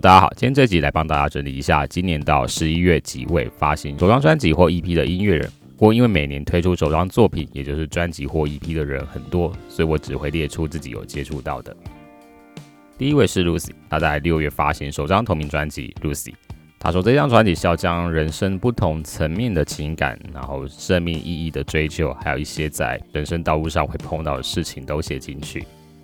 大家好，今天这集来帮大家整理一下今年到十一月几位发行首张专辑或 EP 的音乐人。不过因为每年推出首张作品，也就是专辑或 EP 的人很多，所以我只会列出自己有接触到的。第一位是 Lucy，他在六月发行首张同名专辑 Lucy。他说这张专辑是要将人生不同层面的情感，然后生命意义的追求，还有一些在人生道路上会碰到的事情都写进去。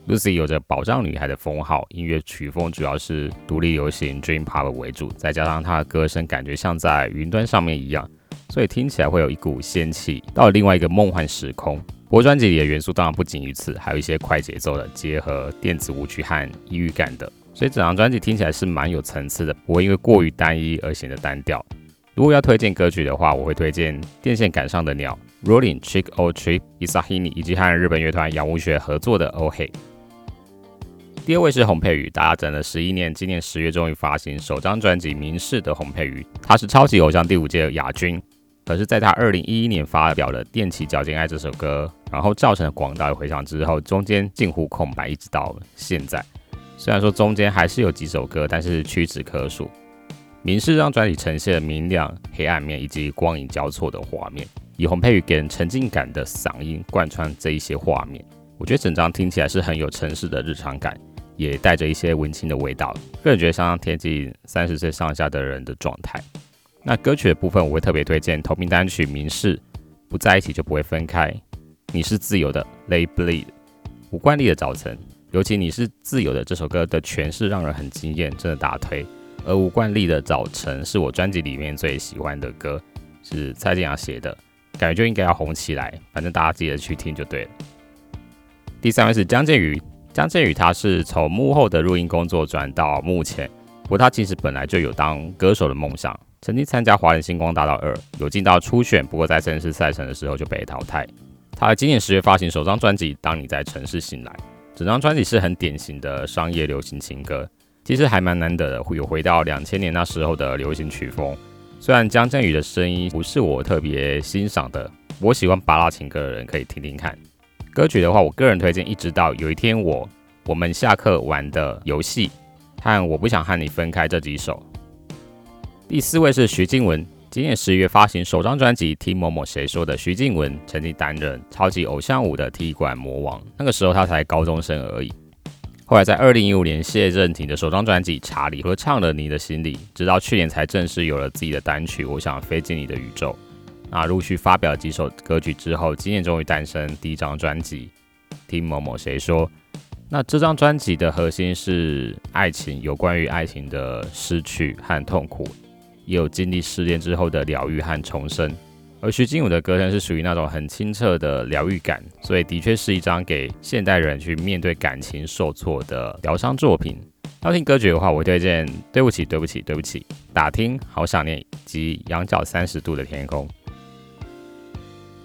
Lucy 有着宝藏女孩的封号，音乐曲风主要是独立流行 Dream Pop 为主，再加上她的歌声感觉像在云端上面一样，所以听起来会有一股仙气，到了另外一个梦幻时空。不过专辑里的元素当然不仅于此，还有一些快节奏的结合电子舞曲和抑郁感的，所以整张专辑听起来是蛮有层次的，不会因为过于单一而显得单调。如果要推荐歌曲的话，我会推荐电线杆上的鸟 Rolling Chick or Trip Isahini，以及和日本乐团仰舞学合作的 Oh Hey。第二位是洪佩瑜，大家等了十一年，今年十月终于发行首张专辑《明示》的洪佩瑜，他是超级偶像第五届亚军。可是，在他二零一一年发表了《踮起脚尖爱》这首歌，然后造成了广大的回响之后，中间近乎空白，一直到现在。虽然说中间还是有几首歌，但是屈指可数。《明示》这张专辑呈现了明亮、黑暗面以及光影交错的画面，以洪佩瑜给人沉浸感的嗓音贯穿这一些画面，我觉得整张听起来是很有城市的日常感。也带着一些文青的味道，个人觉得相当贴近三十岁上下的人的状态。那歌曲的部分，我会特别推荐同名单曲《明示》，不在一起就不会分开。你是自由的，Lay Bleed，吴冠丽的早晨，尤其你是自由的这首歌的诠释让人很惊艳，真的大推。而吴冠丽的早晨是我专辑里面最喜欢的歌，是蔡健雅写的，感觉就应该要红起来，反正大家记得去听就对了。第三位是江建宇。江振宇他是从幕后的录音工作转到幕前，不过他其实本来就有当歌手的梦想，曾经参加华人星光大道二，有进到初选，不过在正式赛程的时候就被淘汰。他今年十月发行首张专辑《当你在城市醒来》，整张专辑是很典型的商业流行情歌，其实还蛮难得的，有回到两千年那时候的流行曲风。虽然江振宇的声音不是我特别欣赏的，我喜欢巴拉情歌的人可以听听看。歌曲的话，我个人推荐《一直到有一天我我们下课玩的游戏》和《我不想和你分开》这几首。第四位是徐静雯，今年十一月发行首张专辑《听某某谁说的》。徐静雯曾经担任超级偶像舞的踢馆魔王，那个时候她才高中生而已。后来在二零一五年谢震廷的首张专辑《查理》合唱了《你的心里》，直到去年才正式有了自己的单曲《我想飞进你的宇宙》。那陆续发表几首歌曲之后，今年终于诞生第一张专辑。听某某谁说？那这张专辑的核心是爱情，有关于爱情的失去和痛苦，也有经历失恋之后的疗愈和重生。而徐静雯的歌声是属于那种很清澈的疗愈感，所以的确是一张给现代人去面对感情受挫的疗伤作品。要听歌曲的话，我推荐《对不起，对不起，对不起》，打听好想念及仰角三十度的天空。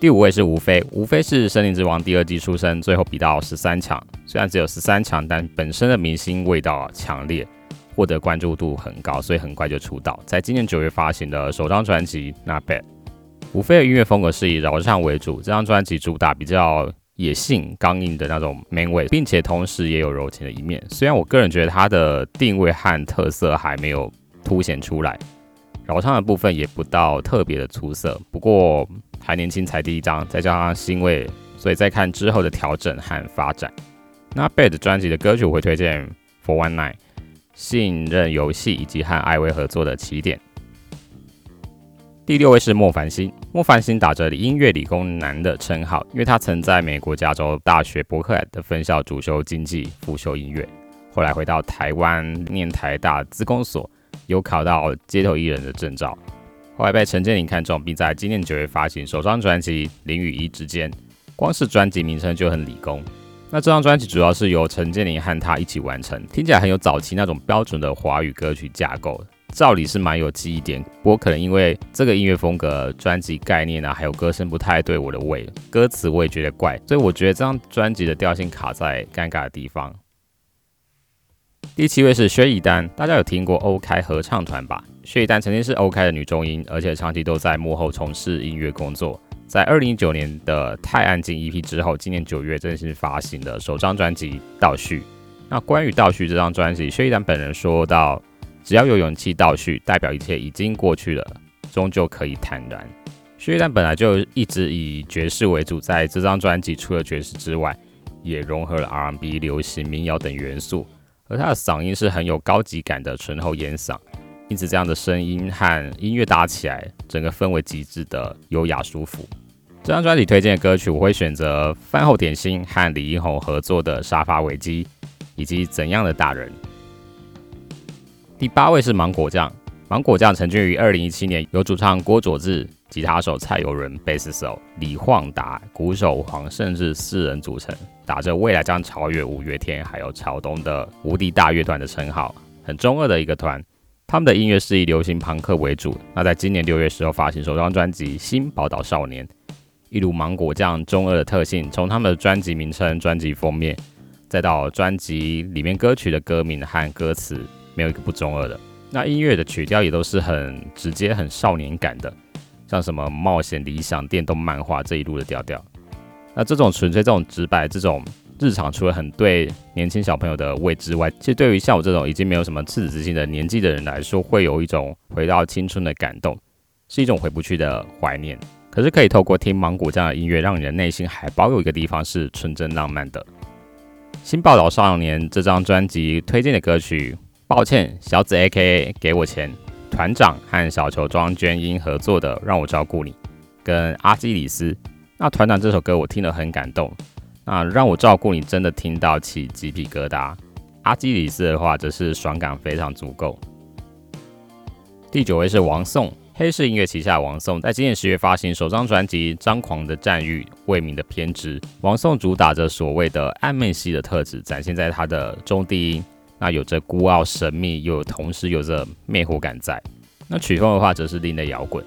第五位是吴非，吴非是《森林之王》第二季出身，最后比到十三强。虽然只有十三强，但本身的明星味道强烈，获得关注度很高，所以很快就出道。在今年九月发行的首张专辑《Not Bad》，吴非的音乐风格是以饶唱为主。这张专辑主打比较野性、刚硬的那种 man 味，并且同时也有柔情的一面。虽然我个人觉得他的定位和特色还没有凸显出来，饶唱的部分也不到特别的出色。不过，还年轻，才第一张，再加上欣慰，所以再看之后的调整和发展。那 Bad 专辑的歌曲我会推荐 For One Night、信任游戏以及和艾薇合作的起点。第六位是莫凡星，莫凡星打着音乐理工男的称号，因为他曾在美国加州大学伯克莱的分校主修经济，辅修音乐，后来回到台湾念台大资工所，有考到街头艺人的证照。后来被陈建林看中，并在今年九月发行首张专辑《零与一之间》。光是专辑名称就很理工。那这张专辑主要是由陈建林和他一起完成，听起来很有早期那种标准的华语歌曲架构。照理是蛮有记忆点，不过可能因为这个音乐风格、专辑概念啊，还有歌声不太对我的胃，歌词我也觉得怪，所以我觉得这张专辑的调性卡在尴尬的地方。第七位是薛逸丹，大家有听过 OK 合唱团吧？薛逸丹曾经是 OK 的女中音，而且长期都在幕后从事音乐工作。在二零一九年的《太安静》EP 之后，今年九月正式发行的首张专辑《倒叙》。那关于《倒叙》这张专辑，薛逸丹本人说到，只要有勇气倒叙，代表一切已经过去了，终究可以坦然。薛丹本来就一直以爵士为主，在这张专辑除了爵士之外，也融合了 R&B、流行、民谣等元素。而他的嗓音是很有高级感的醇厚烟嗓，因此这样的声音和音乐搭起来，整个氛围极致的优雅舒服。这张专辑推荐的歌曲，我会选择饭后点心和李英宏合作的《沙发危机》，以及《怎样的大人》。第八位是芒果酱，芒果酱成军于二零一七年，由主唱郭佐志。吉他手蔡友仁、贝斯手李晃达、鼓手黄胜志四人组成，打着未来将超越五月天还有朝东的无敌大乐团的称号，很中二的一个团。他们的音乐是以流行朋克为主。那在今年六月时候发行首张专辑《新宝岛少年》，一如芒果酱中二的特性，从他们的专辑名称、专辑封面，再到专辑里面歌曲的歌名和歌词，没有一个不中二的。那音乐的曲调也都是很直接、很少年感的。像什么冒险、理想、电动漫画这一路的调调，那这种纯粹、这种直白、这种日常，除了很对年轻小朋友的味之外，其实对于像我这种已经没有什么赤子之心的年纪的人来说，会有一种回到青春的感动，是一种回不去的怀念。可是可以透过听芒果这样的音乐，让你的内心还保有一个地方是纯真浪漫的。新报道少年这张专辑推荐的歌曲，抱歉，小紫 A.K.A 给我钱。团长和小球庄娟英合作的《让我照顾你》，跟阿基里斯。那团长这首歌我听了很感动，那让我照顾你真的听到起鸡皮疙瘩。阿基里斯的话则是爽感非常足够。第九位是王颂，黑市音乐旗下王颂在今年十月发行首张专辑《张狂的战欲，未名的偏执》。王颂主打着所谓的暧昧系的特质，展现在他的中低音。那有着孤傲神秘，又同时有着魅惑感在。那曲风的话，则是另类摇滚。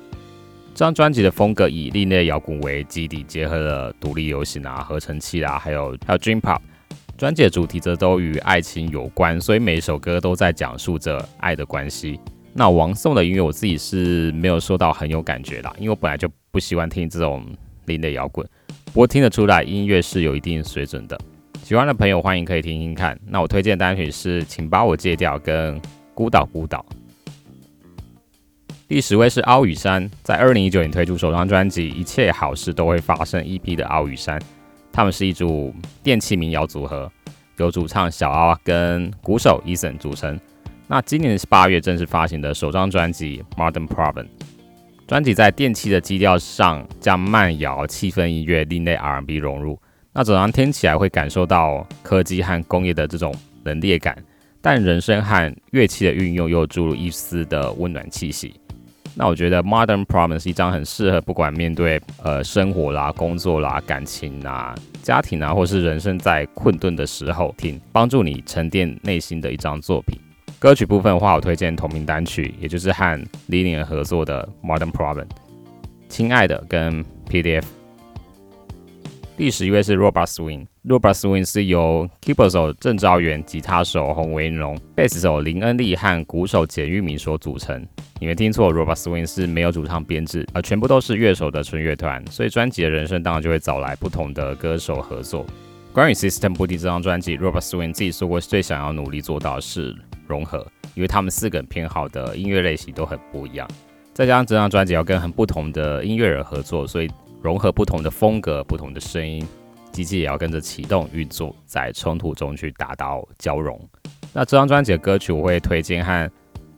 这张专辑的风格以另类摇滚为基底，结合了独立流行啊、合成器啦，还有还有 dream pop。专辑的主题则都与爱情有关，所以每一首歌都在讲述着爱的关系。那王颂的音乐，我自己是没有说到很有感觉啦，因为我本来就不喜欢听这种另类摇滚。不过听得出来，音乐是有一定水准的。喜欢的朋友欢迎可以听听看。那我推荐单曲是《请把我戒掉》跟《孤岛孤岛》。第十位是奥宇山，在二零一九年推出首张专辑《一切好事都会发生》EP 的奥宇山，他们是一组电器民谣组合，由主唱小奥跟鼓手 Eason 组成。那今年是八月正式发行的首张专辑《Modern Problem》，专辑在电器的基调上将慢摇、气氛音乐、另类 R&B 融入。那整张听起来会感受到科技和工业的这种冷冽感，但人声和乐器的运用又注入一丝的温暖气息。那我觉得《Modern Problem》是一张很适合不管面对呃生活啦、工作啦、感情啊、家庭啊，或是人生在困顿的时候听，帮助你沉淀内心的一张作品。歌曲部分的话，我推荐同名单曲，也就是和 Lilian 合作的《Modern Problem》。亲爱的，跟 PDF。第十一位是 Robot Swing，Robot Swing 是由 keyboard 手郑昭元、吉他手洪维荣、贝斯手林恩利和鼓手简玉明所组成。你没听错，Robot Swing 是没有主唱编制，而全部都是乐手的纯乐团，所以专辑的人生当然就会找来不同的歌手合作。关于 System 布丁这张专辑，Robot Swing 自己说过，最想要努力做到的是融合，因为他们四个人偏好的音乐类型都很不一样，再加上这张专辑要跟很不同的音乐人合作，所以。融合不同的风格、不同的声音，机器也要跟着启动运作，在冲突中去达到交融。那这张专辑的歌曲，我会推荐和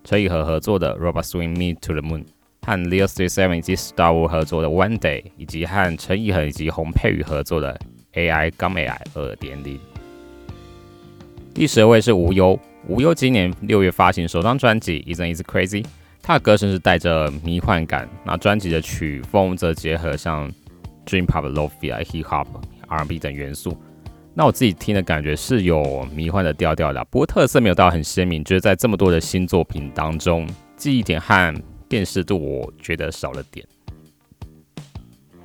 陈以和合作的《Robot Swing Me to the Moon》，和 Leo s t e Seven 以及 Star Wars 合作的《One Day》，以及和陈以恒以及洪佩瑜合作的《AI 杠 AI 二点零》。第十位是无忧，无忧今年六月发行首张专辑《Isn't It Crazy》。他的歌声是带着迷幻感，那专辑的曲风则结合像 Dream Pop、Lo-Fi、Hip Hop、R&B 等元素。那我自己听的感觉是有迷幻的调调的，不过特色没有到很鲜明。就是在这么多的新作品当中，记忆点和辨识度我觉得少了点。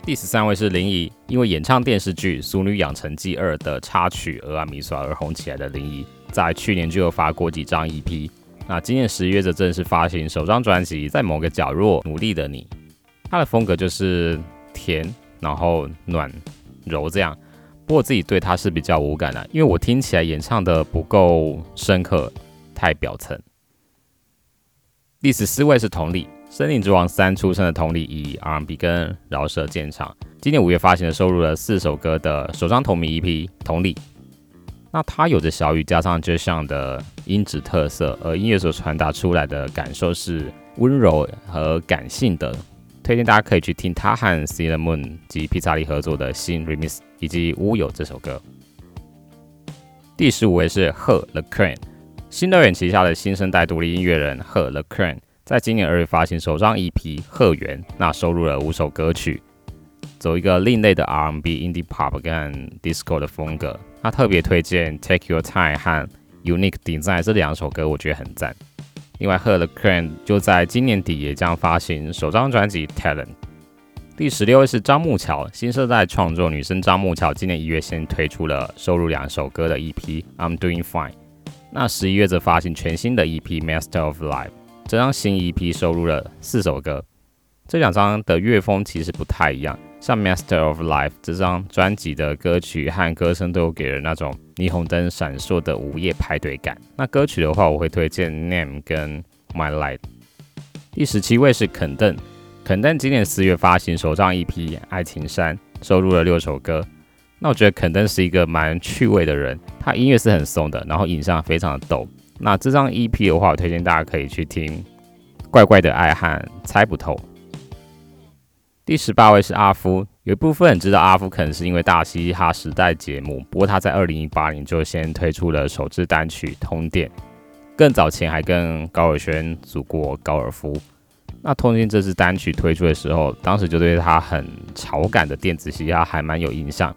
第十三位是林怡，因为演唱电视剧《俗女养成记二》的插曲《俄阿米索》而红起来的林怡，在去年就有发过几张 EP。那今年十一月则正式发行首张专辑，在某个角落努力的你，他的风格就是甜，然后暖柔这样。不过自己对他是比较无感的，因为我听起来演唱的不够深刻，太表层。第十四位是同理，《森林之王三》出身的同理以 R&B 跟饶舌见长，今年五月发行的收录了四首歌的首张同名 EP《同理》。那它有着小雨加上 j 上的音质特色，而音乐所传达出来的感受是温柔和感性的。推荐大家可以去听他和 c i n n a Moon 及皮查利合作的新 Remix 以及乌有这首歌。第十五位是贺 The Crane，新乐园旗下的新生代独立音乐人贺 The Crane，在今年二月发行首张 EP《贺源》，那收录了五首歌曲，走一个另类的 R&B、Indie Pop 跟 Disco 的风格。他特别推荐《Take Your Time》和《Unique Design》这两首歌，我觉得很赞。另外，，Her The Crane 就在今年底也将发行首张专辑《Talent》。第十六位是张木桥，新生代创作女生张木桥，今年一月先推出了收录两首歌的 EP《I'm Doing Fine》。那十一月则发行全新的 EP《Master of Life》。这张新 EP 收录了四首歌，这两张的乐风其实不太一样。像《Master of Life》这张专辑的歌曲和歌声都给人那种霓虹灯闪烁的午夜派对感。那歌曲的话，我会推荐《Name》跟《My Light》。第十七位是肯邓，肯邓今年四月发行首张 EP《爱情山》，收录了六首歌。那我觉得肯邓是一个蛮趣味的人，他音乐是很松的，然后影像非常的逗。那这张 EP 的话，我推荐大家可以去听《怪怪的爱》和《猜不透》。第十八位是阿夫，有一部分人知道阿夫可能是因为大嘻哈时代节目，不过他在二零一八年就先推出了首支单曲《通电》，更早前还跟高尔宣组过高尔夫。那《通电》这支单曲推出的时候，当时就对他很潮感的电子嘻哈还蛮有印象。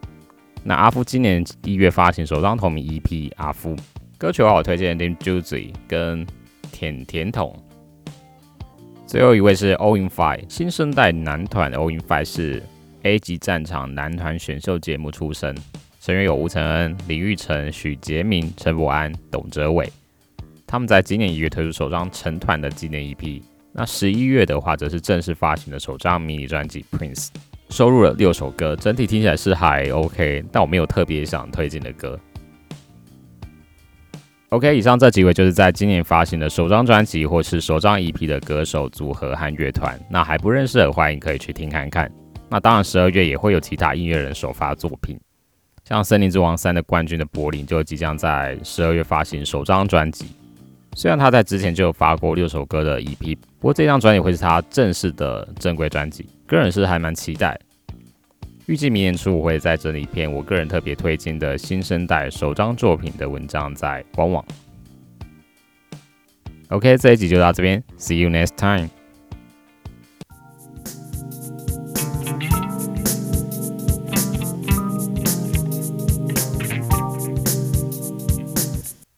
那阿夫今年一月发行首张同名 EP《阿夫》，歌曲我推荐 Lim Juicy 跟甜甜筒。最后一位是 All in Five，新生代男团 All in Five 是 A 级战场男团选秀节目出身，成员有吴承恩、李玉成、许杰明、陈柏安、董哲伟。他们在今年一月推出首张成团的纪念 EP，那十一月的话则是正式发行的首张迷你专辑 Prince，收录了六首歌，整体听起来是还 OK，但我没有特别想推荐的歌。OK，以上这几位就是在今年发行的首张专辑或是首张 EP 的歌手组合和乐团。那还不认识的，欢迎可以去听看看。那当然，十二月也会有其他音乐人首发作品，像《森林之王三》的冠军的柏林就即将在十二月发行首张专辑。虽然他在之前就有发过六首歌的 EP，不过这张专辑会是他正式的正规专辑，个人是还蛮期待。预计明年初我会在整理一篇我个人特别推荐的新生代首张作品的文章在官网。OK，这一集就到这边，See you next time。